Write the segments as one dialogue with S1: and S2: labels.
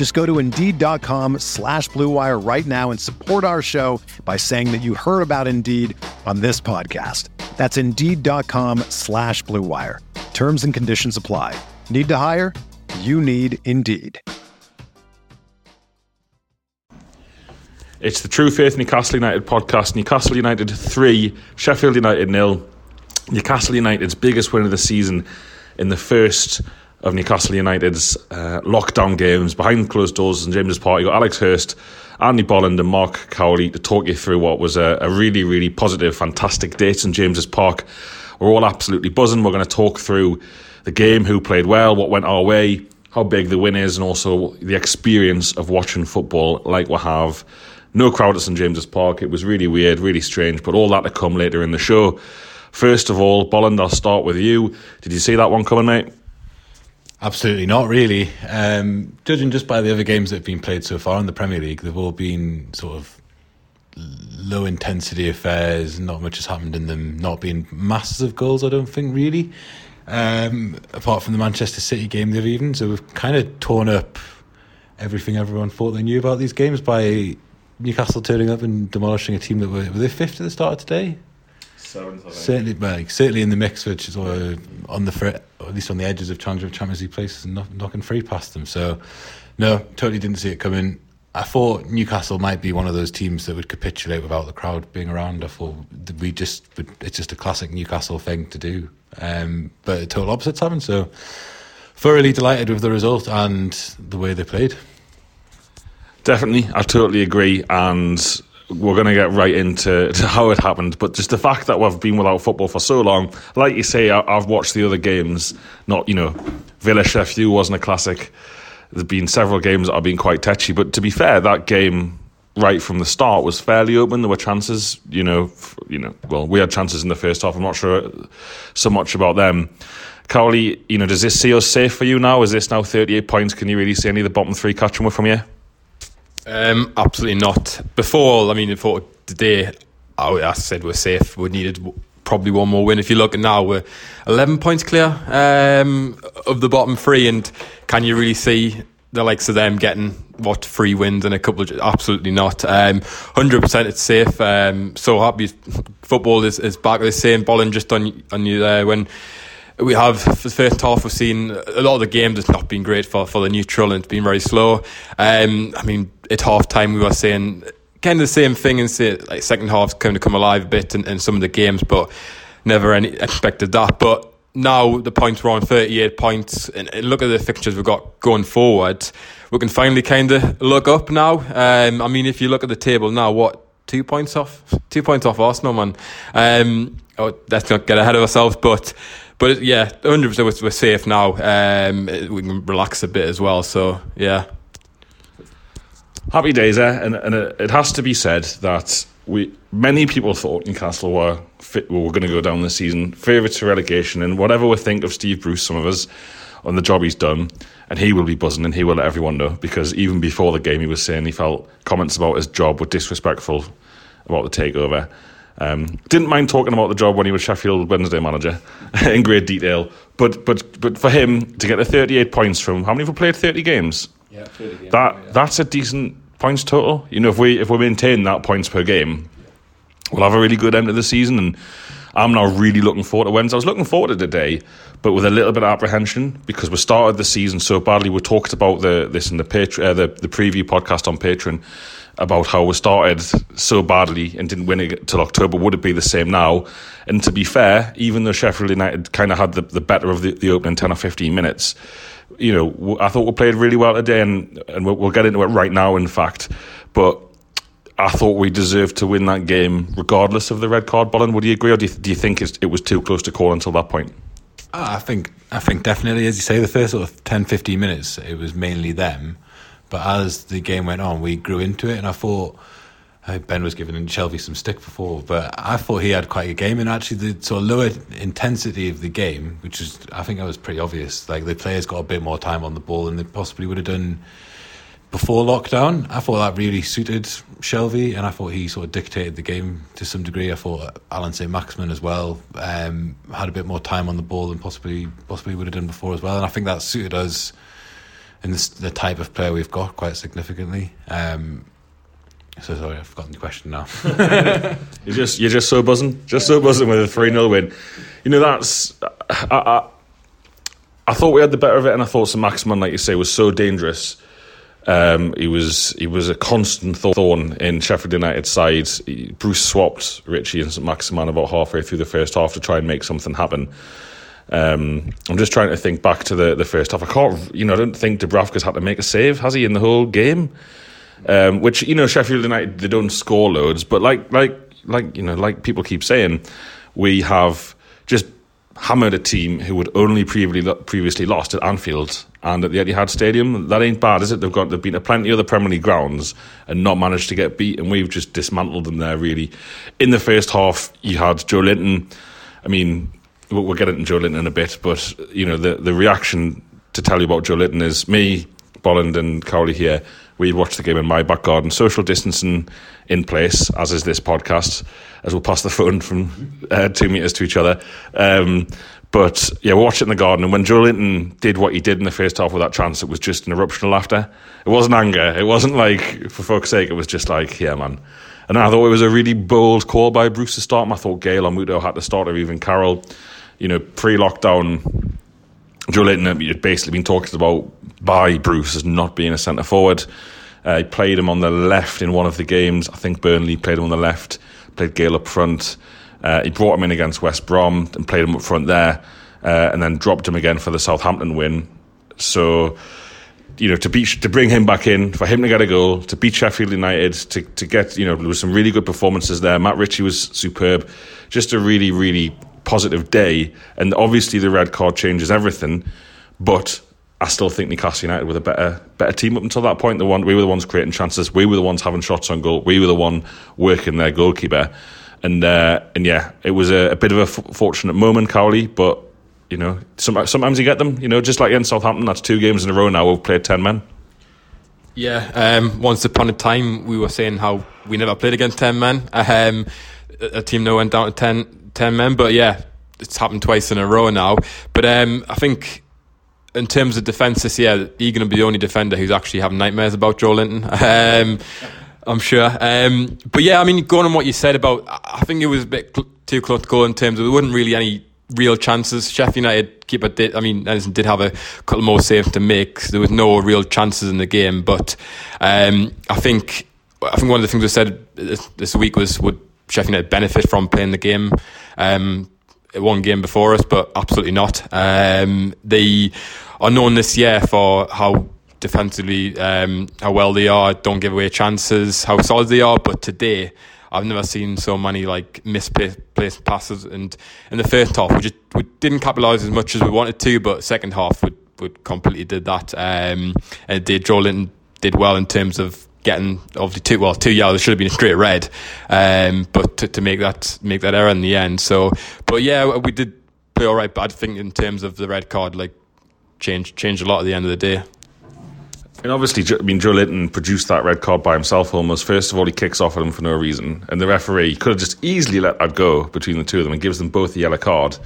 S1: Just go to Indeed.com slash BlueWire right now and support our show by saying that you heard about Indeed on this podcast. That's Indeed.com slash BlueWire. Terms and conditions apply. Need to hire? You need Indeed.
S2: It's the True Faith Newcastle United podcast. Newcastle United 3, Sheffield United nil. Newcastle United's biggest win of the season in the first of Newcastle United's uh, lockdown games behind closed doors in James's Park. You got Alex Hurst, Andy Bolland, and Marc Cowley to talk you through what was a, a really, really positive, fantastic day in James's Park. We're all absolutely buzzing. We're going to talk through the game, who played well, what went our way, how big the win is, and also the experience of watching football like we have no crowd at St James's Park. It was really weird, really strange, but all that to come later in the show. First of all, Bolland, I'll start with you. Did you see that one coming, mate?
S3: Absolutely not, really. Um, judging just by the other games that have been played so far in the Premier League, they've all been sort of low intensity affairs. Not much has happened in them. Not been masses of goals, I don't think, really. Um, apart from the Manchester City game the other evening, so we've kind of torn up everything everyone thought they knew about these games by Newcastle turning up and demolishing a team that were were they fifth at the start of today?
S2: Seventh,
S3: Certainly, well, certainly in the mix, which is uh, on the fr- at least on the edges of Challenger of Champions League places and knock, knocking free past them. So, no, totally didn't see it coming. I thought Newcastle might be one of those teams that would capitulate without the crowd being around. I thought we just it's just a classic Newcastle thing to do, um, but total opposites happened. So, thoroughly delighted with the result and the way they played.
S2: Definitely, I totally agree, and we're going to get right into how it happened. But just the fact that we've been without football for so long, like you say, I, have watched the other games. Not you know, Villa Sheffield wasn't a classic. There's been several games that have been quite touchy, but to be fair, that game right from the start was fairly open. There were chances, you know, you know. Well, we had chances in the first half. I'm not sure so much about them. Cowley, you know, does this see us safe for you now? Is this now 38 points? Can you really see any of the bottom three catching with from you?
S4: Um, absolutely not. Before, I mean, before today, I, I said we're safe. We needed probably one more win. If you look now, we're 11 points clear um, of the bottom three. And can you really see the likes of them getting what three wins and a couple of absolutely not. Um, 100% it's safe. Um, so happy football is, is back. The same balling just on on you there when we have for the first half we've seen a lot of the games has not been great for, for the neutral and it's been very slow. Um, I mean at half time we were saying kind of the same thing and say like second half's kind of come alive a bit in, in some of the games but never any expected that. But now the points we're on 38 points and, and look at the fixtures we've got going forward. We can finally kind of look up now. Um, I mean if you look at the table now what two points off two points off Arsenal man. Um, oh, let's not get ahead of ourselves but but yeah, 100% we're safe now. Um, we can relax a bit as well. So yeah.
S2: Happy days, eh? And, and it has to be said that we many people thought Newcastle were fit, were going to go down this season, favourites for relegation, and whatever we think of Steve Bruce, some of us on the job he's done, and he will be buzzing and he will let everyone know because even before the game he was saying he felt comments about his job were disrespectful about the takeover. Um, didn't mind talking about the job when he was Sheffield Wednesday manager in great detail. But but but for him to get the 38 points from how many have we played 30 games?
S3: Yeah, 30 games.
S2: That that's a decent points total. You know, if we if we maintain that points per game, we'll have a really good end of the season. And I'm now really looking forward to Wednesday. I was looking forward to today, but with a little bit of apprehension because we started the season so badly. We talked about the this in the uh, the, the preview podcast on Patreon about how we started so badly and didn't win it till October. Would it be the same now? And to be fair, even though Sheffield United kind of had the, the better of the, the opening 10 or 15 minutes, you know, I thought we played really well today, and, and we'll, we'll get into it right now, in fact. But I thought we deserved to win that game regardless of the red card. Bolland, would you agree, or do you, do you think it was too close to call until that point?
S3: Ah, I think I think definitely, as you say, the first sort of 10, 15 minutes, it was mainly them. But as the game went on, we grew into it, and I thought Ben was giving Shelvey some stick before, but I thought he had quite a game. And actually, the sort of lower intensity of the game, which is I think that was pretty obvious. Like the players got a bit more time on the ball than they possibly would have done before lockdown. I thought that really suited Shelvey, and I thought he sort of dictated the game to some degree. I thought Allan Saint-Maximin as well um, had a bit more time on the ball than possibly possibly would have done before as well, and I think that suited us in this, the type of player we've got quite significantly. Um, so sorry, I've forgotten the question now.
S2: you're just you're just so buzzing, just so buzzing with a three 0 win. You know that's I, I, I thought we had the better of it, and I thought Saint-Maximin, like you say, was so dangerous. Um, he was he was a constant thorn in Sheffield United's side. Bruce swapped Ritchie and Saint-Maximin about halfway through the first half to try and make something happen. Um, I'm just trying to think back to the, the first half. I can't, you know, I don't think Dubravka's had to make a save, has he, in the whole game? Um, which you know, Sheffield United they don't score loads, but like like like you know, like people keep saying, we have just hammered a team who would only previously previously lost at Anfield and at the Etihad Stadium. That ain't bad, is it? They've got they've been to plenty of other Premier League grounds and not managed to get beat, and we've just dismantled them there. Really, in the first half, you had Joelinton. I mean, we'll get into Joelinton in a bit, but you know the the reaction to tell you about Joelinton is me, Bolland, and Cowley here. We watched the game in my back garden, social distancing in place, as is this podcast, as we'll pass the phone from uh, two meters to each other. Um, but yeah, we watched it in the garden, and when Joelinton did what he did in the first half with that chance, it was just an eruption of laughter. It wasn't anger. It wasn't like, for fuck's sake, it was just like, yeah, man. And I thought it was a really bold call by Bruce to start him. I thought Gayle or Muto had to start, or even Carroll you know, pre-lockdown, Joelinton had basically been talked about by Bruce as not being a centre forward. Uh, he played him on the left in one of the games. I think Burnley played him on the left, played Gayle up front. Uh, he brought him in against West Brom and played him up front there, uh, and then dropped him again for the Southampton win. So, you know, to beat to bring him back in, for him to get a goal, to beat Sheffield United, to to get you know there was some really good performances there. Matt Ritchie was superb. Just a really really positive day. And obviously, the red card changes everything. But I still think Newcastle United were the better better team up until that point. The one we were the ones creating chances. We were the ones having shots on goal. We were the one working their goalkeeper. And uh, and yeah, it was a, a bit of a f- fortunate moment, Cowley. But you know, some, sometimes you get them. You know, just like in Southampton, that's two games in a row now. We've played ten men.
S4: Yeah, um, once upon a time, we were saying how we never played against ten men. Um, a team now went down to 10, 10 men. But yeah, it's happened twice in a row now. But um, I think in terms of defence this year, he's going to be the only defender who's actually having nightmares about Joelinton. Um, I'm sure. Um, but yeah, I mean, going on what you said about, I think it was a bit cl- too close to go in terms of there wasn't really any real chances. Sheffield United keeper did, I mean, Edison did have a couple more saves to make. There was no real chances in the game, but um, I think I think one of the things we said this, this week was would Sheffield United benefit from playing the game. Um, one game before us, but absolutely not. Um, they are known this year for how defensively, um, how well they are, don't give away chances, how solid they are. But today, I've never seen so many like misplaced passes. And in the first half, we just we didn't capitalise as much as we wanted to, but second half we, we completely did that. Um, and did Joelinton did well in terms of getting obviously two well two yellows should have been a straight red, um, but to, to make that make that error in the end. So, but yeah, we did play all right. But I think in terms of the red card, like changed changed a lot at the end of the day.
S2: And obviously, I mean, Joelinton produced that red card by himself almost. First of all, he kicks off at him for no reason. And the referee could have just easily let that go between the two of them and gives them both the yellow card.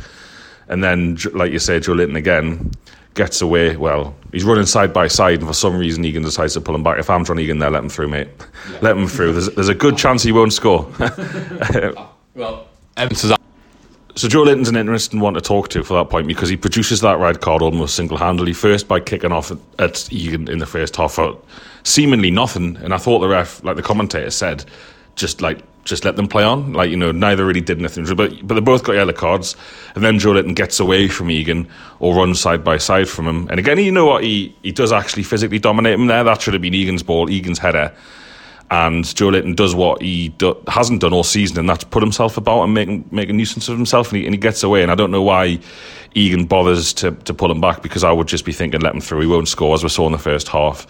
S2: And then, like you say, Joelinton again gets away. Well, he's running side by side, and for some reason Egan decides to pull him back. If I'm John Egan there, let him through, mate. Yeah. Let him through. There's, there's a good chance he won't score.
S4: well, Evans
S2: So Joelinton's an interesting one to talk to for that point because he produces that red card almost single-handedly. First by kicking off at, at Egan in the first half for seemingly nothing, and I thought the ref, like the commentator said, just like just let them play on. Like you know, neither really did anything. But but they both got yellow cards, and then Joelinton gets away from Egan or runs side by side from him. And again, you know what? He he does actually physically dominate him there. That should have been Egan's ball, Egan's header and Joelinton does what he do, hasn't done all season, and that's put himself about and make, make a nuisance of himself, and he, and he, gets away. And I don't know why Egan bothers to, to pull him back because I would just be thinking, let him through. He won't score, as we saw in the first half.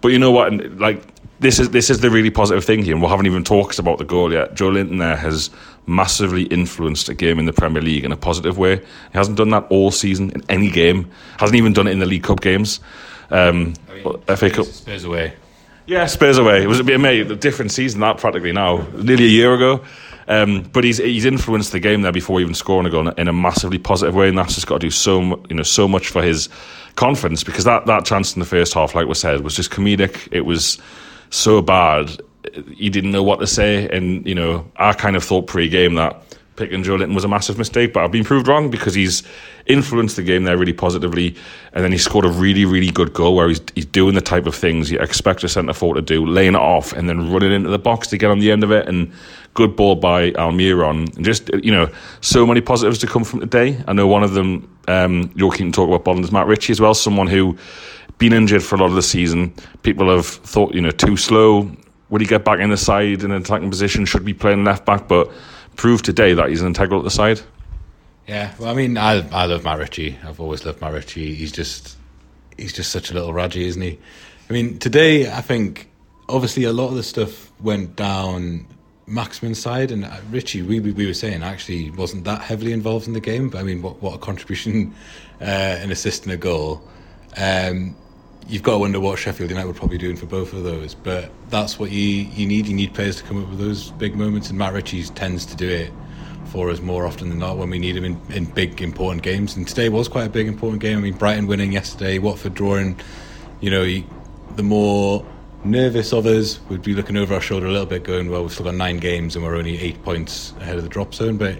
S2: But you know what? Like this is this is the really positive thing here, and we haven't even talked about the goal yet. Joelinton there has massively influenced a game in the Premier League in a positive way. He hasn't done that all season in any game. Hasn't even done it in the League Cup games. Um,
S3: I mean, FA Cup. Spurs away.
S2: Yeah, Spurs away. It was a, bit mate, a different season that practically now, nearly a year ago. Um, but he's he's influenced the game there before even scoring a goal in a massively positive way, and that's just got to do so you know so much for his confidence because that that chance in the first half, like we said, was just comedic. It was so bad, he didn't know what to say, and you know I kind of thought pre-game that picking Joelinton was a massive mistake, but I've been proved wrong because he's influenced the game there really positively, and then he scored a really, really good goal where he's he's doing the type of things you expect a centre forward to do, laying it off and then running into the box to get on the end of it, and good ball by Almiron. And just you know, so many positives to come from today. I know one of them, um, to talk about Bond is Matt Ritchie as well, someone who been injured for a lot of the season. People have thought, you know, too slow. Would he get back in the side in an attacking position? Should be playing left back, but proved today that he's an integral at the side.
S3: Yeah, well, I mean, I I love Matt Ritchie. I've always loved Matt Ritchie. He's just he's just such a little Raji, isn't he? I mean, today I think obviously a lot of the stuff went down Maximin's side, and Ritchie, we, we were saying, actually wasn't that heavily involved in the game. But I mean, what what a contribution, uh, an assist and a goal. Um, you've got to wonder what Sheffield United would probably doing for both of those. But that's what you you need. You need players to come up with those big moments, and Matt Ritchie tends to do it for us more often than not when we need him in, in big important games. And today was quite a big important game. I mean, Brighton winning yesterday, Watford drawing. You know, he, the more nervous of us would be looking over our shoulder a little bit, going, "Well, we've still got nine games and we're only eight points ahead of the drop zone." But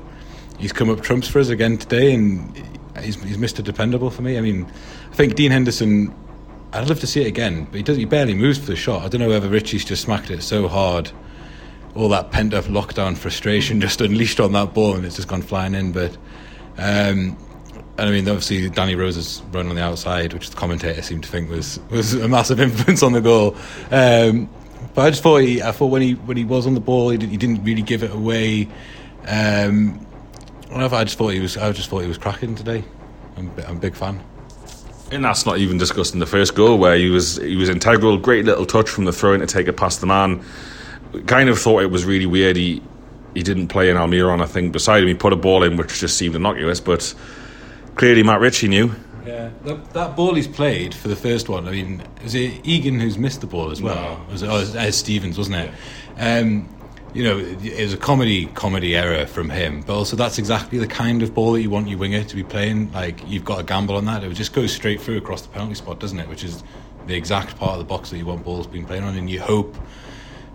S3: he's come up trumps for us again today, and he's, he's Mr. Dependable for me. I mean, I think Dean Henderson I'd love to see it again, but he does. He barely moves for the shot. I don't know whether Ritchie's just smacked it so hard, all that pent up lockdown frustration just unleashed on that ball, and it's just gone flying in. But um, and I mean, obviously, Danny Rose's run on the outside, which the commentator seemed to think was was a massive influence on the goal. Um, but I just thought he, I thought when he when he was on the ball, he, did, he didn't really give it away. Um, I just thought he was. I just thought he was cracking today. I'm, I'm a big fan.
S2: And that's not even discussing the first goal where he was he was integral, great little touch from the throw in to take it past the man. Kind of thought it was really weird he he didn't play in Almiron, I think, beside him. He put a ball in which just seemed innocuous, but clearly Matt Ritchie knew.
S3: Yeah, that, that ball he's played for the first one. I mean, was it Egan who's missed the ball as well? No. Was it, oh, it was Stevens, wasn't it? Um, you know, was a comedy comedy error from him, but also that's exactly the kind of ball that you want your winger to be playing. Like you've got a gamble on that; it just go straight through across the penalty spot, doesn't it? Which is the exact part of the box that you want balls being playing on, and you hope,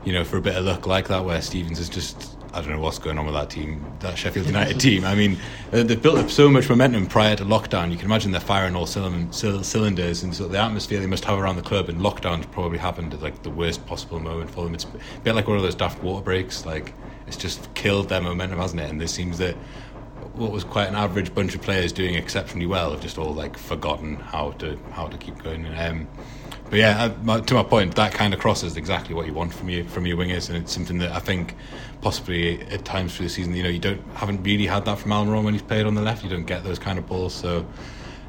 S3: you know, for a bit of luck like that, where Stevens is just I don't know what's going on with that team, that Sheffield United team. I mean, they've built up so much momentum prior to lockdown. You can imagine they're firing all cylinders, and so the atmosphere they must have around the club. And lockdown probably happened at like the worst possible moment for them. It's a bit like one of those daft water breaks. Like it's just killed their momentum, hasn't it? And it seems that what was quite an average bunch of players doing exceptionally well have just all like forgotten how to how to keep going. Um, but yeah, uh, to my point, that kind of crosses exactly what you want from you from your wingers, and it's something that I think possibly at times through the season, you know, you don't haven't really had that from Almiron when he's played on the left. You don't get those kind of balls. So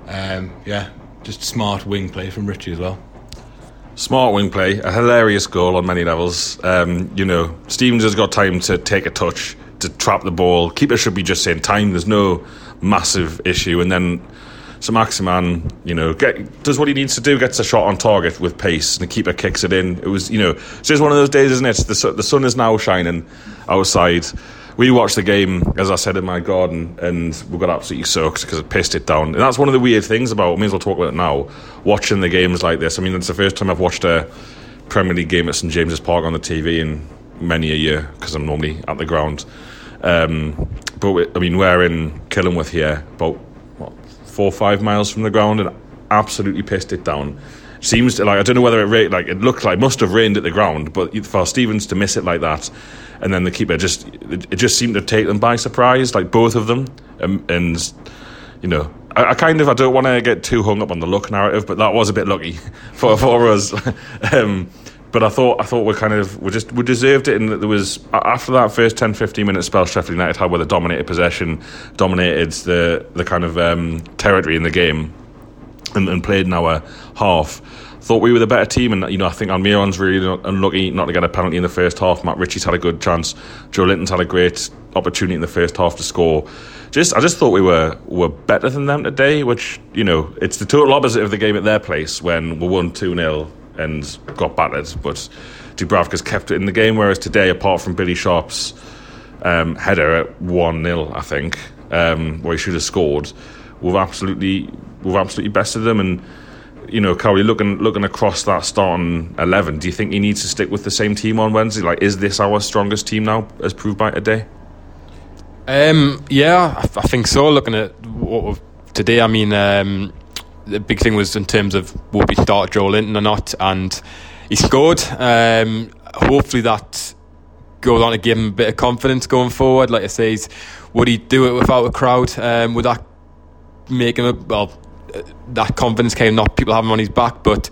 S3: um, yeah, just smart wing play from Ritchie as well.
S2: Smart wing play, a hilarious goal on many levels. Um, you know, Stevens has got time to take a touch to trap the ball. Keeper should be just saying time. There's no massive issue, and then so Maximin, you know, get, does what he needs to do, gets a shot on target with pace, and the keeper kicks it in. It was, you know, it's just one of those days, isn't it? The, the sun is now shining outside. We watched the game, as I said, in my garden, and we got absolutely soaked because it pissed it down. And that's one of the weird things about, may as well talk about it now, watching the games like this. I mean, it's the first time I've watched a Premier League game at St James's Park on the TV in many a year because I'm normally at the ground. Um, but we, I mean, we're in Killingworth here, about four or five miles from the ground, and absolutely pissed it down. Seems to, like I don't know whether it rained, like it looked like must have rained at the ground, but for Stevens to miss it like that, and then the keeper just it, just seemed to take them by surprise, like both of them, um, and you know. I, I kind of I don't want to get too hung up on the luck narrative, but that was a bit lucky for for us. um, but I thought I thought we kind of we just we deserved it, and that there was after that first 10, 15 minute spell Sheffield United had where they dominated possession, dominated the the kind of um, territory in the game, and, and played in our half. Thought we were the better team, and you know I think Almiron's really unlucky not to get a penalty in the first half. Matt Ritchie's had a good chance. Joelinton's had a great opportunity in the first half to score. Just I just thought we were were better than them today, which you know it's the total opposite of the game at their place when we won two 0 and got battered. But Dubravka's kept it in the game, whereas today, apart from Billy Sharp's um, header at 1 0, I think, um, where he should have scored, we've absolutely, we've absolutely bested them. And, you know, Cowley, looking, looking across that starting 11, do you think he needs to stick with the same team on Wednesday? Like, is this our strongest team now, as proved by today?
S4: Um, yeah, I, I, think so. Looking at what today, I mean, um, the big thing was in terms of will we start Joelinton or not, and he scored. Um, hopefully that goes on to give him a bit of confidence going forward. Like I say, would he do it without a crowd? Um, would that make him a, well? Uh, that confidence came, not people have him on his back, but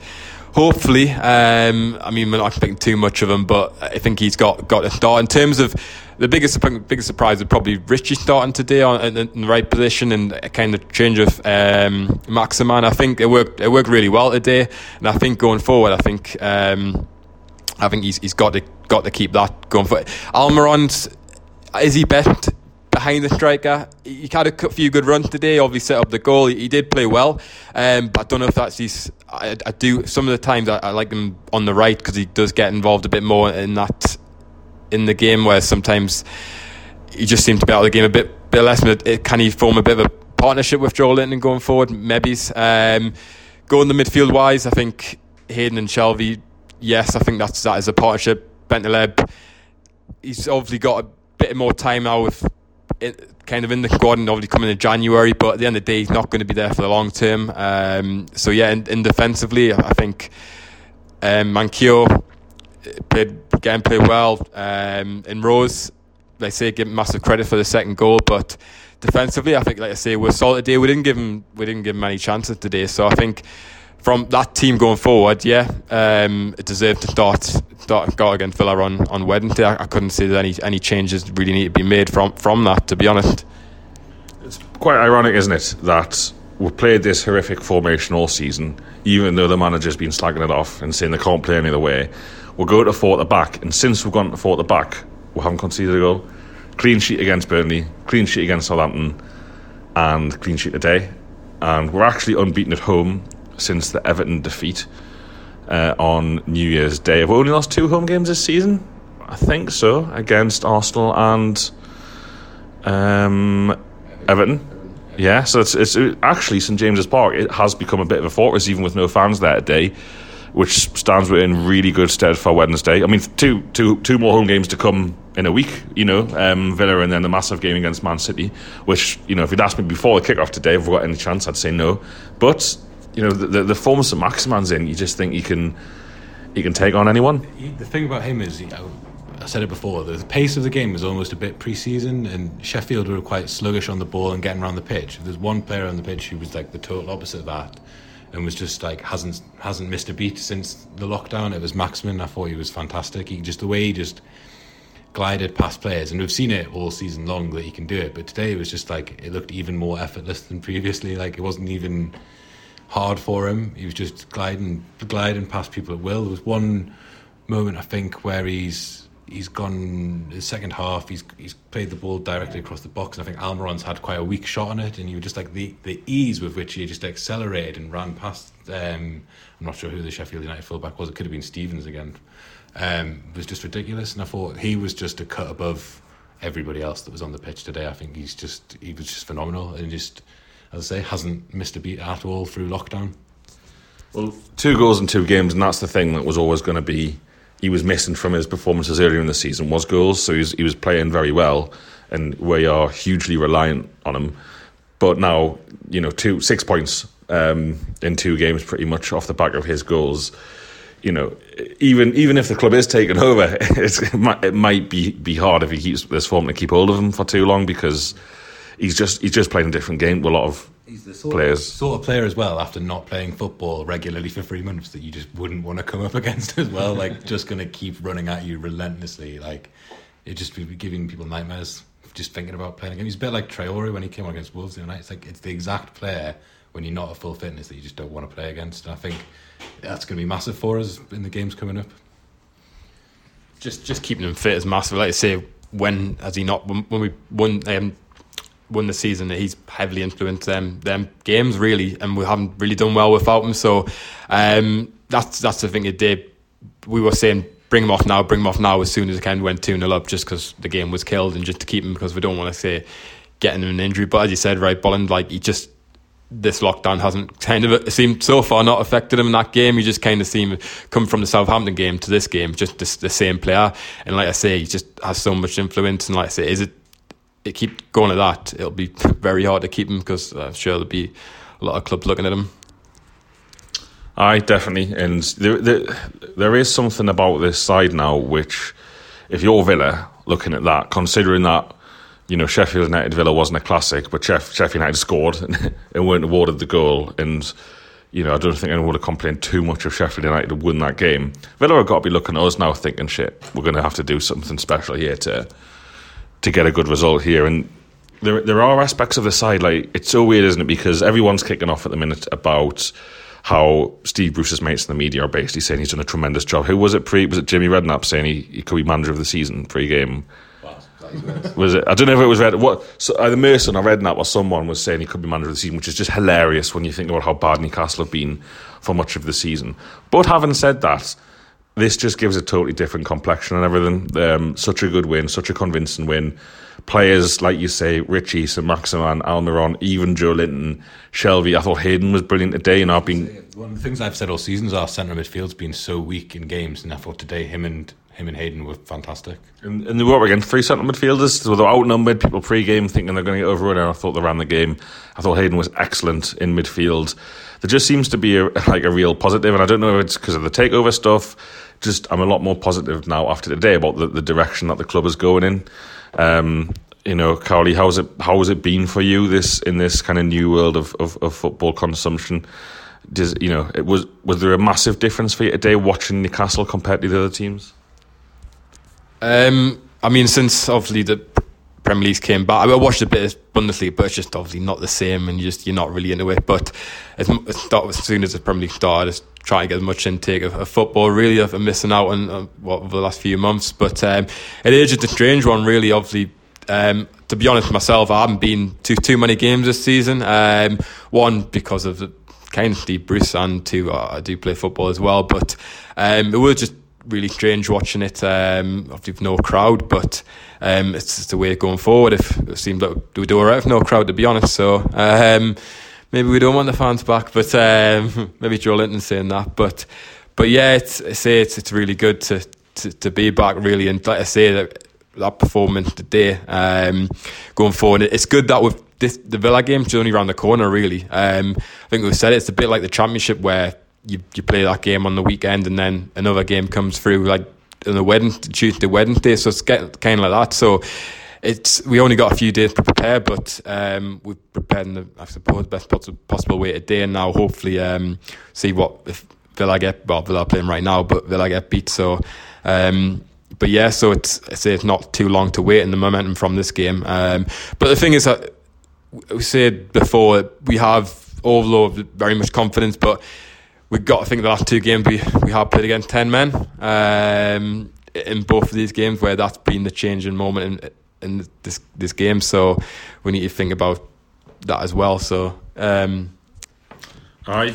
S4: hopefully, um, I mean, we're not expecting too much of him, but I think he's got got a start. In terms of the biggest biggest surprise would probably Ritchie starting today on in, in the right position and a kind of change of um, Maximin. I think it worked it worked really well today, and I think going forward, I think um, I think he's he's got to got to keep that going. For Almiron's is he best behind the striker. He had a few good runs today. Obviously, set up the goal. He, did play well, um, but I don't know if that's his. I, I do some of the times I, I like him on the right because he does get involved a bit more in that in the game where sometimes he just seemed to be out of the game a bit, bit less. Can he form a bit of a partnership with Joelinton going forward? Maybe. Um, going the midfield wise, I think Hayden and Shelvey, yes, I think that's that is a partnership. Bentaleb, he's obviously got a bit more time now with kind of in the squad and obviously coming in January, but at the end of the day, he's not going to be there for the long term. Um, so yeah, in, in defensively, I think um, Manquillo played again played well. Um, in Rose, they say give him massive credit for the second goal, but defensively, I think like I say, we're solid today. We didn't give him we didn't give him any chances today, so I think from that team going forward, yeah, um, it deserved to start start go against Villa on on Wednesday. I, I couldn't see that any any changes really need to be made from from that. To be honest,
S2: it's quite ironic, isn't it, that we've played this horrific formation all season, even though the manager's been slagging it off and saying they can't play any other way. We'll go to four at the back, and since we've gone to four at the back, we haven't conceded a goal. Clean sheet against Burnley, clean sheet against Southampton, and clean sheet today. And we're actually unbeaten at home since the Everton defeat uh, on New Year's Day. Have we only lost two home games this season? I think so, against Arsenal and um, Everton. Yeah, so it's, it's actually St James's Park. It has become a bit of a fortress, even with no fans there today which stands in really good stead for Wednesday. I mean, two, two, two more home games to come in a week, you know, um, Villa and then the massive game against Man City, which, you know, if you'd asked me before the kickoff today if we've got any chance, I'd say no. But, you know, the, the, the form that Maximin's in, you just think he can, he can take on anyone.
S3: The thing about him is, you know, I said it before, the pace of the game was almost a bit pre-season and Sheffield were quite sluggish on the ball and getting around the pitch. There's one player on the pitch who was like the total opposite of that and was just like hasn't hasn't missed a beat since the lockdown. It was Maximin. I thought he was fantastic. He just the way he just glided past players, and we've seen it all season long that he can do it. But today it was just like it looked even more effortless than previously. Like it wasn't even hard for him. He was just gliding gliding past people at will. There was one moment I think where he's he's gone the second half. He's he's played the ball directly across the box, and I think Almiron's had quite a weak shot on it. And you just like the the ease with which he just accelerated and ran past. Um, I'm not sure who the Sheffield United fullback was. It could have been Stevens again. Um, was just ridiculous, and I thought he was just a cut above everybody else that was on the pitch today. I think he's just he was just phenomenal, and just as I say, hasn't missed a beat at all through lockdown.
S2: Well, two goals in two games, and that's the thing that was always going to be he was missing from his performances earlier in the season was goals. So he was, he was playing very well. and we are hugely reliant on him. But now, you know, two six points um, in two games, pretty much off the back of his goals. You know, even even if the club is taken over, it might, it might be be hard if he keeps this form to keep hold of him for too long because he's just he's just playing a different game with a lot of
S3: He's the sort
S2: players.
S3: Of, sort of player as well. After not playing football regularly for three months, that you just wouldn't want to come up against as well. Like just going to keep running at you relentlessly. Like it just be giving people nightmares just thinking about playing again. He's a bit like Traore when he came on against Wolves the other night. It's like it's the exact player when you're not at full fitness that you just don't want to play against. And I think that's going to be massive for us in the games coming up.
S4: Just just keeping him fit is massive. Like I say, when has he not? When, when we won um, won the season, he's heavily influenced them them games really, and we haven't really done well without him. So um, that's that's the thing. It did. We were saying bring him off now, bring him off now as soon as I can. Went two 0 up just because the game was killed, and just to keep him because we don't want to say getting him an injury. But as you said, right, Bolland, like he just this lockdown hasn't kind of seemed so far not affected him in that game. He just kind of seemed come from the Southampton game to this game, just the, the same player. And like I say, he just has so much influence. And like I say, is it it keep going like that? It'll be very hard to keep him because I'm sure there'll be a lot of clubs looking at him.
S2: I definitely. And there, there, there is something about this side now which, if you're Villa looking at that, considering that, you know, Sheffield United Villa wasn't a classic, but Sheff, Sheffield United scored and, weren't awarded the goal. And, you know, I don't think anyone would have complained too much if Sheffield United had won that game. Villa have got to be looking at us now thinking, shit, we're going to have to do something special here to to get a good result here. And there there are aspects of the side, like, it's so weird, isn't it? Because everyone's kicking off at the minute about how Steve Bruce's mates in the media are basically saying he's done a tremendous job. Who was it pre? Was it Jimmy Redknapp saying he, he could be manager of the season pre-game? Was it? I don't know if it was Red. What? So either Merson or Redknapp or someone was saying he could be manager of the season, which is just hilarious when you think about how bad Newcastle have been for much of the season. But having said that, this just gives a totally different complexion and everything. Um, such a good win, such a convincing win. Players like you say, Ritchie, St Maximan, Almiron, even Joe Linton, Shelvey. I thought Hayden was brilliant today, and I've been
S3: one of the things I've said all season is our centre midfield's been so weak in games, and I thought today him and him and Hayden were fantastic.
S2: And, and they were against three centre midfielders, so they were outnumbered. People pre-game thinking they're going to get overrun, and I thought they ran the game. I thought Hayden was excellent in midfield. There just seems to be a, like a real positive, and I don't know if it's because of the takeover stuff. Just I'm a lot more positive now after today about the, the direction that the club is going in. Um, you know, Carly, how's it how has it been for you this in this kind of new world of, of, of football consumption? Does you know it was was there a massive difference for you today watching Newcastle compared to the other teams?
S4: Um, I mean, since obviously the Premier League came back, I watched a bit of Bundesliga, but it's just obviously not the same, and you just you're not really into it. But as, as soon as the Premier League started, just trying to get as much intake of, of football. Really, I've been missing out on uh, what over the last few months. But um, it is just a strange one, really. Obviously, um, to be honest with myself, I haven't been to too many games this season. Um, one because of the kind of Steve Bruce, and two uh, I do play football as well. But um, it was just really strange watching it. Um, obviously, no crowd, but um, it's just the way of going forward. If it seemed like we do alright with no crowd, to be honest. So um, maybe we don't want the fans back, but um, maybe Joelinton saying that. But but yeah, it's I say it's it's really good to, to, to be back really, and like I say that that performance today um, going forward, it's good that with this, the Villa game is only around the corner. Really, um, I think we've said it, it's a bit like the Championship where you you play that game on the weekend and then another game comes through like on the Wednesday, Tuesday, Wednesday. So it's get, kind of like that. So it's we only got a few days to prepare, but um, we've prepared the I suppose best possible way today, and now hopefully um, see what if Villa get well Villa playing right now, but Villa get beat. So. Um, but yeah, so it's I say it's not too long to wait in the momentum from this game. Um, but the thing is that we said before we have overload very much confidence, but we've got to think the last two games we, we have played against 10 men um, in both of these games where that's been the changing moment in, in this this game. So we need to think about that as well. So. Um,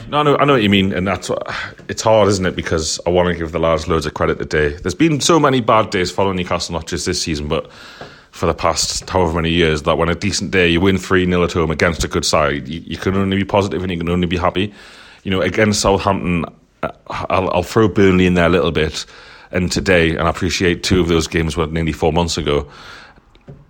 S2: no, no, I know what you mean, and that's what, it's hard, isn't it? Because I want to give the lads loads of credit today. There's been so many bad days following Newcastle, not just this season, but for the past however many years. That when a decent day you win three 0 at home against a good side, you, you can only be positive and you can only be happy you know, against Southampton, uh, I'll, I'll, throw Burnley in there a little bit. And today, and I appreciate two of those games were nearly four months ago.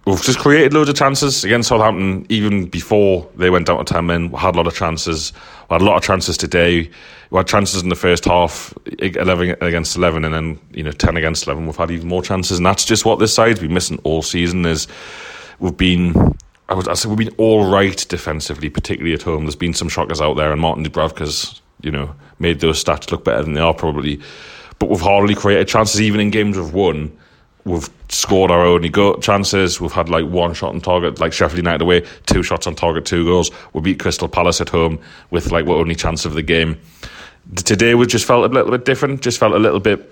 S2: we've just created loads of chances against Southampton. Even before they went down to ten men, we had a lot of chances. We had a lot of chances today. We had chances in the first half, eleven against eleven, and then you know ten against eleven. We've had even more chances, and that's just what this side's been missing all season. Is we've been. I would I say we've been all right defensively, particularly at home. There's been some shockers out there, and Martin Dubravka's you know made those stats look better than they are probably. But we've hardly created chances, even in games we've won we've scored our only go chances. We've had like one shot on target, like Sheffield United away, two shots on target, two goals. We beat Crystal Palace at home with like what only chance of the game. Today we just felt a little bit different. Just felt a little bit.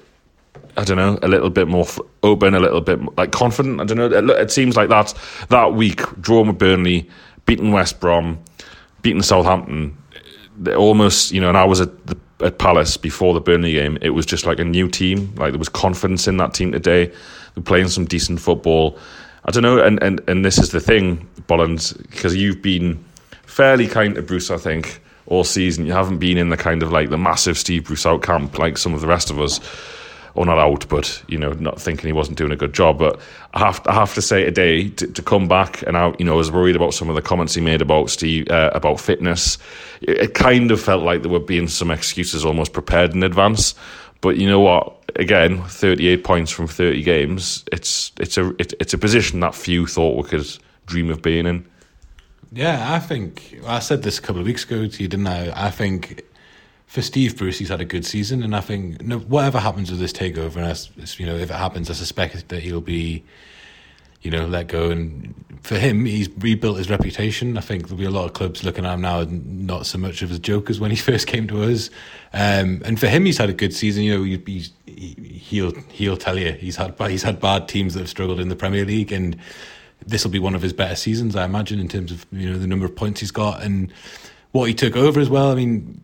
S2: I don't know, a little bit more open, a little bit like confident. I don't know. It, it seems like that that week, drawn with Burnley, beating West Brom, beating Southampton, eh, almost you know. And I was at the at Palace before the Burnley game. It was just like a new team. Like there was confidence in that team today they're playing some decent football. I don't know, and, and, and this is the thing, Bollins, because you've been fairly kind to Bruce, I think, all season. You haven't been in the kind of like the massive Steve Bruce out camp like some of the rest of us, or not out, but you know, not thinking he wasn't doing a good job. But I have I have to say today to, to come back and out, you know, I was worried about some of the comments he made about Steve uh, about fitness. It, it kind of felt like there were being some excuses almost prepared in advance. But you know what? Again, 38 points from 30 games. It's it's a it, it's a position that few thought we could dream of being in.
S3: Yeah, I think I said this a couple of weeks ago to you, didn't I? I think for Steve Bruce, he's had a good season, and I think whatever happens with this takeover, and you know, if it happens, I suspect that he'll be you know, let go. And for him, he's rebuilt his reputation. I think there'll be a lot of clubs looking at him now, not so much of a joke as when he first came to us. Um, and for him, he's had a good season. You know, he's, he'll he'll tell you he's had he's had bad teams that have struggled in the Premier League, and this will be one of his better seasons, I imagine, in terms of you know the number of points he's got and what he took over as well. I mean,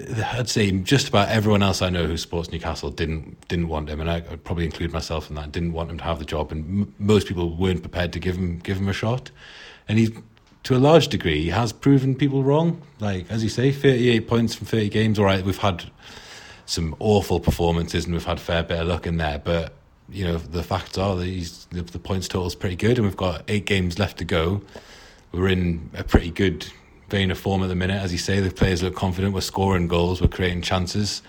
S3: I'd say just about everyone else I know who supports Newcastle didn't didn't want him, and I, would probably include myself in that. Didn't want him to have the job, and m- most people weren't prepared to give him give him a shot. And he, to a large degree, he has proven people wrong. Like as you say, thirty eight points from thirty games. All right, we've had some awful performances, and we've had fair bit of luck in there, but you know the facts are that he's, the points total is pretty good, and we've got eight games left to go. We're in a pretty good vein of form at the minute. As you say, the players look confident. We're scoring goals. We're creating chances.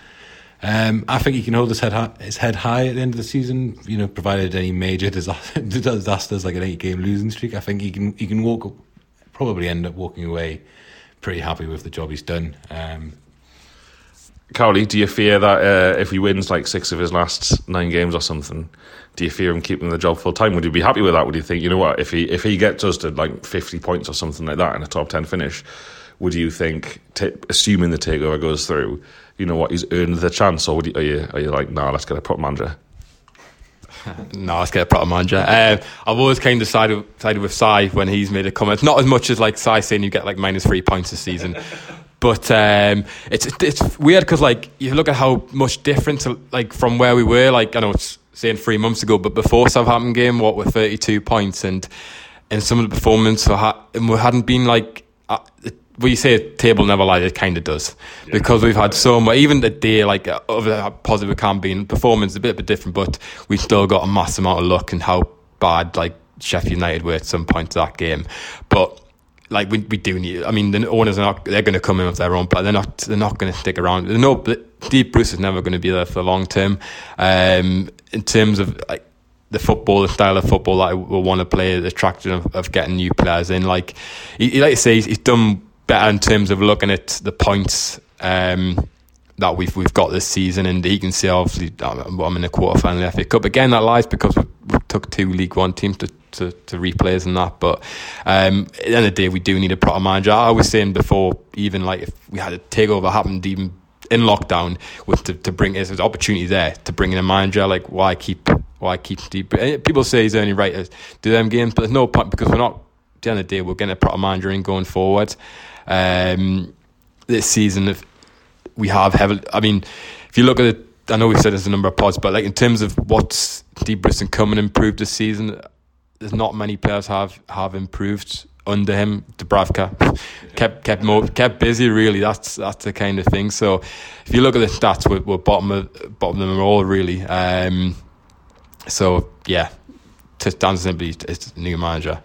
S3: Um, I think he can hold his head high, his head high at the end of the season. You know, provided any major disasters like an eight-game losing streak, I think he can he can walk probably end up walking away pretty happy with the job he's done. Um,
S2: Cowley, do you fear that uh, if he wins like six of his last nine games or something, do you fear him keeping the job full time? Would you be happy with that? Would you think, you know what, if he if he gets us to like fifty points or something like that in a top ten finish, would you think, t- assuming the takeover goes through, you know what, he's earned the chance, or would you, are you are you like, nah, let's get a proper manager?
S4: no, let's get a proper manager. Um, I've always kind of sided, sided with Sai when he's made a comment. Not as much as like Sai saying you get like minus three points this season. But um, it's it's weird because like you look at how much different to, like from where we were. Like I know it's saying three months ago, but before Southampton game, what were thirty two points, and and some of the performance we, ha- and we hadn't been like. Uh, you say table never lies, it kind of does. Yeah. Because we've had so much, even the day, like, uh, other positive it can be, and performance a bit, bit different, but we still got a mass amount of luck and how bad, like, Sheffield United were at some point of that game. But like we, we do need. I mean, the owners are not. They're going to come in with their own plan. They're not. They're not going to stick around. No, Deep Bruce is never going to be there for the long term. Um, in terms of like the football, the style of football that I will want to play, the attraction of, of getting new players in. Like, he, like to say, he's, he's, done better in terms of looking at the points. Um, that we've we've got this season, and he can see obviously I'm in the quarter final FA Cup again. That lies because we, we took two League One teams to to, to replays and that. But um, at the end of the day, we do need a proper manager. I was saying before, even like if we had a takeover happened even in lockdown, with to, to bring there's an opportunity there to bring in a manager. Like why keep why keep deep? Eh, people say he's only right to do them games, but there's no point because we're not. At the end of the day, we're getting a proper manager in going forward. Um, this season, if we have heavily, I mean, if you look at it, I know we've said there's a number of pods, but like in terms of what's Bruce and come and improve this season, there's not many players have have improved under him. Dubravka kept kept kept busy. Really, that's that's the kind of thing. So if you look at the stats, we're, we're bottom of bottom of them all really. Um, so yeah, to Dan simply as new manager.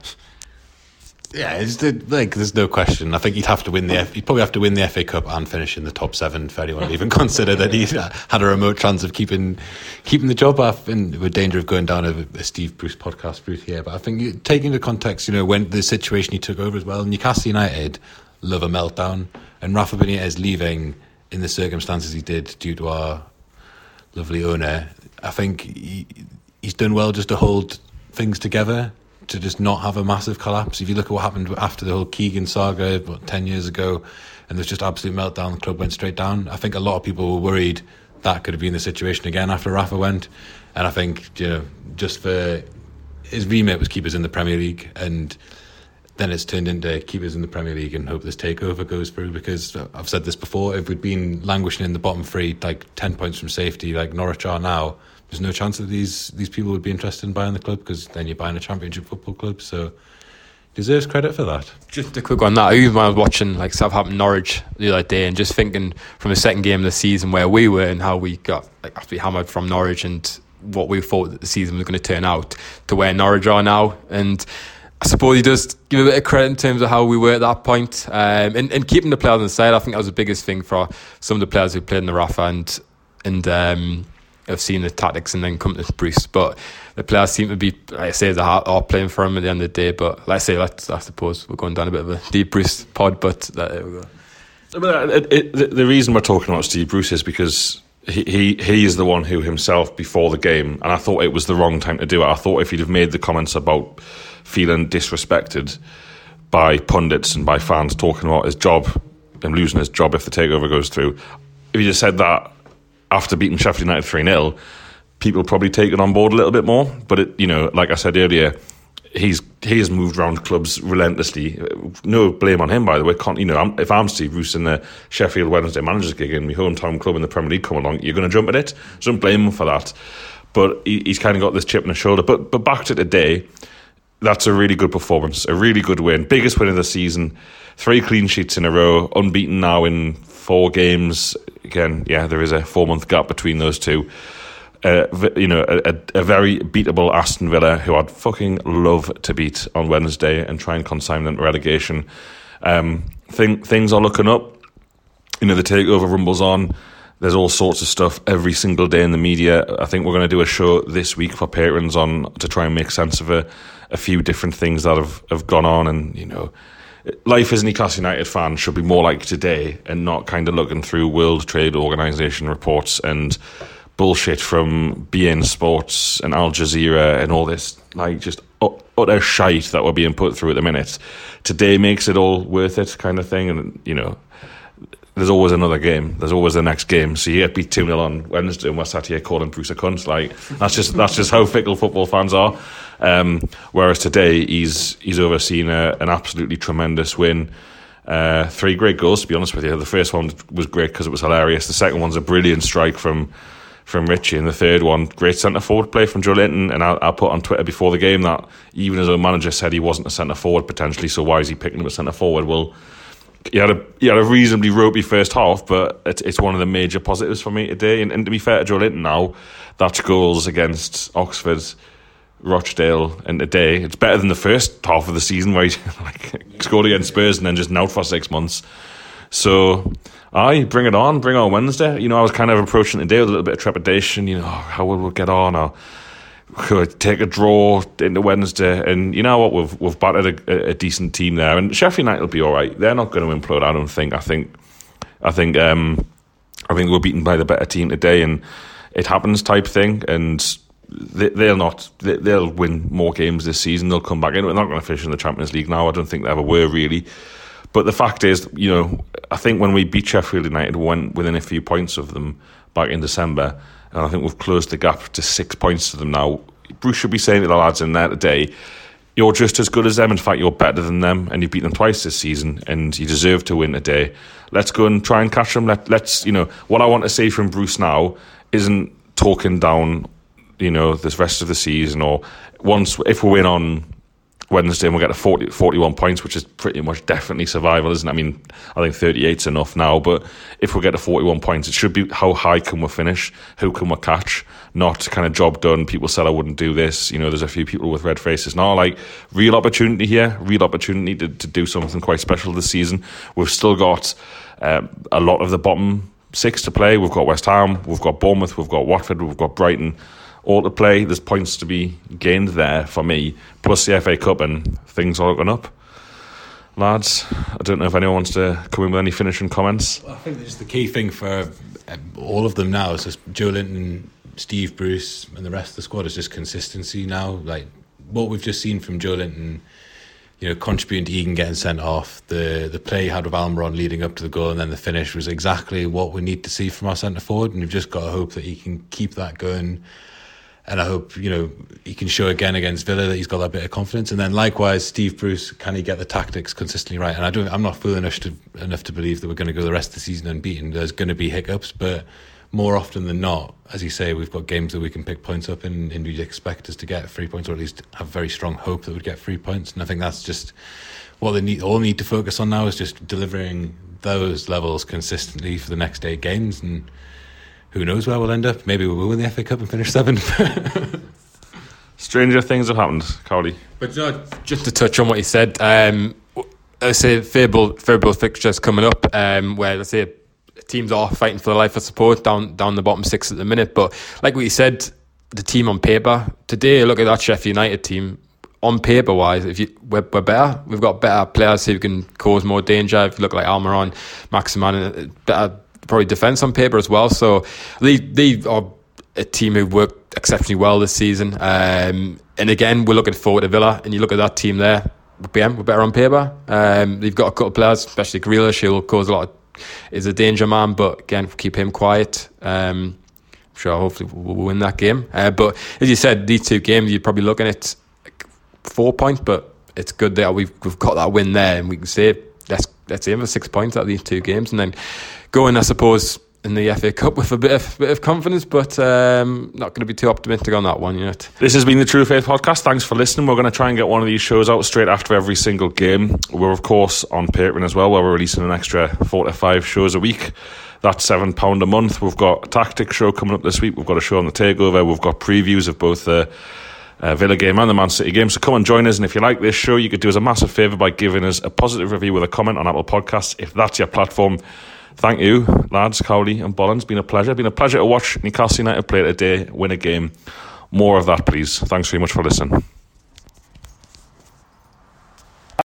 S3: Yeah, it's the, like there's no question. I think he'd have to win the he'd probably have to win the FA Cup and finish in the top seven for anyone to even consider that he had a remote chance of keeping keeping the job off and with danger of going down a, a Steve Bruce podcast route here. But I think taking into context, you know, when the situation he took over as well, Newcastle United love a meltdown, and Rafa Benitez leaving in the circumstances he did due to our lovely owner. I think he, he's done well just to hold things together to just not have a massive collapse. If you look at what happened after the whole Keegan saga, about 10 years ago, and there's just absolute meltdown, the club went straight down. I think a lot of people were worried that could have been the situation again after Rafa went. And I think, you know, just for his remit was keep us in the Premier League, and then it's turned into keep us in the Premier League and hope this takeover goes through. Because I've said this before, if we'd been languishing in the bottom three, like 10 points from safety, like Norwich are now, there's no chance that these these people would be interested in buying the club because then you're buying a championship football club. So deserves credit for that.
S4: Just a quick on that. I was watching like Southampton Norwich the other day and just thinking from the second game of the season where we were and how we got like we hammered from Norwich and what we thought that the season was going to turn out to where Norwich are now and. I suppose he does give a bit of credit in terms of how we were at that point. Um, and, and keeping the players on the side, I think that was the biggest thing for some of the players who played in the Rafa and and um, have seen the tactics and then come to Bruce. But the players seem to be, like I say, they are playing for him at the end of the day. But let's say, let's, I suppose we're going down a bit of a deep Bruce pod, but there we go.
S2: But it, it, the reason we're talking about Steve Bruce is because he, he he is the one who himself before the game, and I thought it was the wrong time to do it. I thought if he'd have made the comments about feeling disrespected by pundits and by fans talking about his job and losing his job if the takeover goes through, if he just said that after beating Sheffield United 3 0, people probably take it on board a little bit more. But, it, you know, like I said earlier, he's he has moved around clubs relentlessly. No blame on him, by the way. Can't, you know, if I'm Steve Bruce in the Sheffield Wednesday managers gig and my hometown club in the Premier League come along, you're going to jump at it. So don't blame him for that. But he, he's kind of got this chip on his shoulder. But but back to today, that's a really good performance, a really good win, biggest win of the season. Three clean sheets in a row, unbeaten now in four games. Again, yeah, there is a four month gap between those two. Uh, you know, a, a, very beatable Aston Villa who I'd fucking love to beat on Wednesday and try and consign them to relegation. Um, thing, things are looking up. You know, the takeover rumbles on. There's all sorts of stuff every single day in the media. I think we're going to do a show this week for patrons on to try and make sense of a, a few different things that have, have gone on and, you know, life as a Newcastle United fan should be more like today and not kind of looking through World Trade Organization reports and bullshit from beIN Sports and Al Jazeera and all this like just utter shite that we're being put through at the minute. Today makes it all worth it, kind of thing, and you know. There's always another game. There's always the next game. So you get beat two 0 on Wednesday, and we're sat here calling Bruce a cunt. Like that's just that's just how fickle football fans are. Um, whereas today he's he's overseen a, an absolutely tremendous win. Uh, three great goals, to be honest with you. The first one was great because it was hilarious. The second one's a brilliant strike from from Ritchie, and the third one, great centre forward play from Joelinton. And I, I, put on Twitter before the game that even his own manager said he wasn't a centre forward potentially. So why is he picking him as centre forward? Well, he had a he had a reasonably ropey first half, but it's it's one of the major positives for me today. And, and to be fair to Joelinton now, that's goals against Oxford Rochdale and today. It's better than the first half of the season where he like, scored against Spurs and then just out for six months. So, I bring it on, bring on Wednesday. You know, I was kind of approaching the day with a little bit of trepidation. You know, oh, how will we get on? Or take a draw into Wednesday? And you know what? We've we've battered a, a decent team there, and Sheffield United will be all right. They're not going to implode. I don't think. I think. I think. Um, I think we're beaten by the better team today, and it happens type thing. And they, will not. They, will win more games this season. They'll come back in. We're not going to finish in the Champions League now. I don't think they ever were really. But the fact is, you know, I think when we beat Sheffield United, we went within a few points of them back in December, and I think we've closed the gap to six points to them now. Bruce should be saying to the lads in there today, you're just as good as them. In fact, you're better than them, and you beat them twice this season, and you deserve to win today. Let's go and try and catch them. Let, let's, you know, what I want to say from Bruce now isn't talking down you know, this rest of the season, or once if we win on Wednesday and we'll get to 40, 41 points, which is pretty much definitely survival, isn't it? I mean, I think 38's enough now, but if we get to 41 points, it should be how high can we finish? Who can we catch? Not kind of job done. People said I wouldn't do this. You know, there's a few people with red faces. Now, like, real opportunity here, real opportunity to, to do something quite special this season. We've still got uh, a lot of the bottom six to play. We've got West Ham, we've got Bournemouth, we've got Watford, we've got Brighton all to play. There's points to be gained there for me, plus the FA Cup, and things are looking up. Lads, I don't know if anyone wants to come in with any finishing comments.
S3: I think this is the key thing for um, all of them now. Is just Joelinton, Steve Bruce, and the rest of the squad is just consistency now. Like what we've just seen from Joelinton, you know, contributing to Egan getting sent off. The the play had with Almiron leading up to the goal, and then the finish was exactly what we need to see from our centre forward. And we've just got to hope that he can keep that going and I hope you know he can show again against Villa that he's got that bit of confidence. And then likewise, Steve Bruce can he get the tactics consistently right? And I don't, I'm not fool enough to enough to believe that we're going to go the rest of the season unbeaten. There's going to be hiccups, but more often than not, as you say, we've got games that we can pick points up in, and we'd expect us to get three points, or at least have very strong hope that we'd get three points. And I think that's just what they need. All need to focus on now is just delivering those levels consistently for the next eight games and who knows where we'll end up? Maybe we will win the FA Cup and finish seventh.
S2: Stranger things have happened, Cowley.
S4: But you know, just to touch on what you said, um, I say favorable, favorable fixtures coming up, um, where let's say teams are fighting for the life of support down down the bottom six at the minute. But like what you said, the team on paper today, look at that Sheffield United team. On paper wise, if you we're, we're better, we've got better players who can cause more danger. If you look like Almiron, Maximin, better probably defence on paper as well. So they they are a team who worked exceptionally well this season. Um, and again, we're looking forward to Villa, and you look at that team there. BM, we're better on paper. Um, they've got a couple of players, especially Grealish, who'll cause a lot. Of, is a danger man, but again, keep him quiet. Um, I'm sure, hopefully, we'll win that game. Uh, but as you said, these two games, you're probably looking at four points, but it's good that we've we've got that win there, and we can say let's let's aim for six points out of these two games, and then going, I suppose, in the FA Cup with a bit of bit of confidence, but um, not going to be too optimistic on that one yet.
S2: This has been the True Faith podcast. Thanks for listening. We're going to try and get one of these shows out straight after every single game. We're of course on Patreon as well, where we're releasing an extra four to five shows a week. That's seven pound a month. We've got a tactic show coming up this week. We've got a show on the takeover. We've got previews of both the. Uh, Uh, Villa game and the Man City game. So come and join us. And if you like this show, you could do us a massive favour by giving us a positive review with a comment on Apple Podcasts. If that's your platform, thank you, lads, Cowley and Bolland. It's been a pleasure. Been a pleasure to watch Newcastle United play today, win a game. More of that, please. Thanks very much for listening.